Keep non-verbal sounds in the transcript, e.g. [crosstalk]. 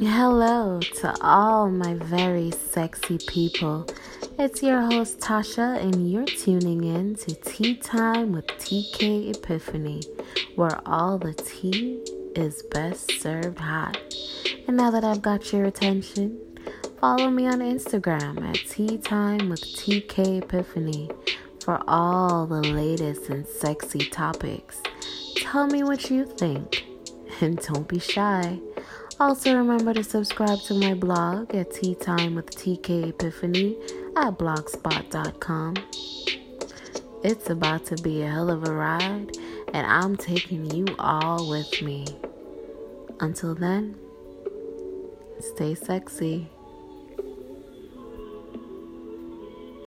Hello to all my very sexy people. It's your host Tasha, and you're tuning in to Tea Time with TK Epiphany, where all the tea is best served hot. And now that I've got your attention, follow me on Instagram at Tea Time with TK Epiphany for all the latest and sexy topics. Tell me what you think, and [laughs] don't be shy. Also, remember to subscribe to my blog at Tea Time with TK Epiphany at blogspot.com. It's about to be a hell of a ride, and I'm taking you all with me. Until then, stay sexy.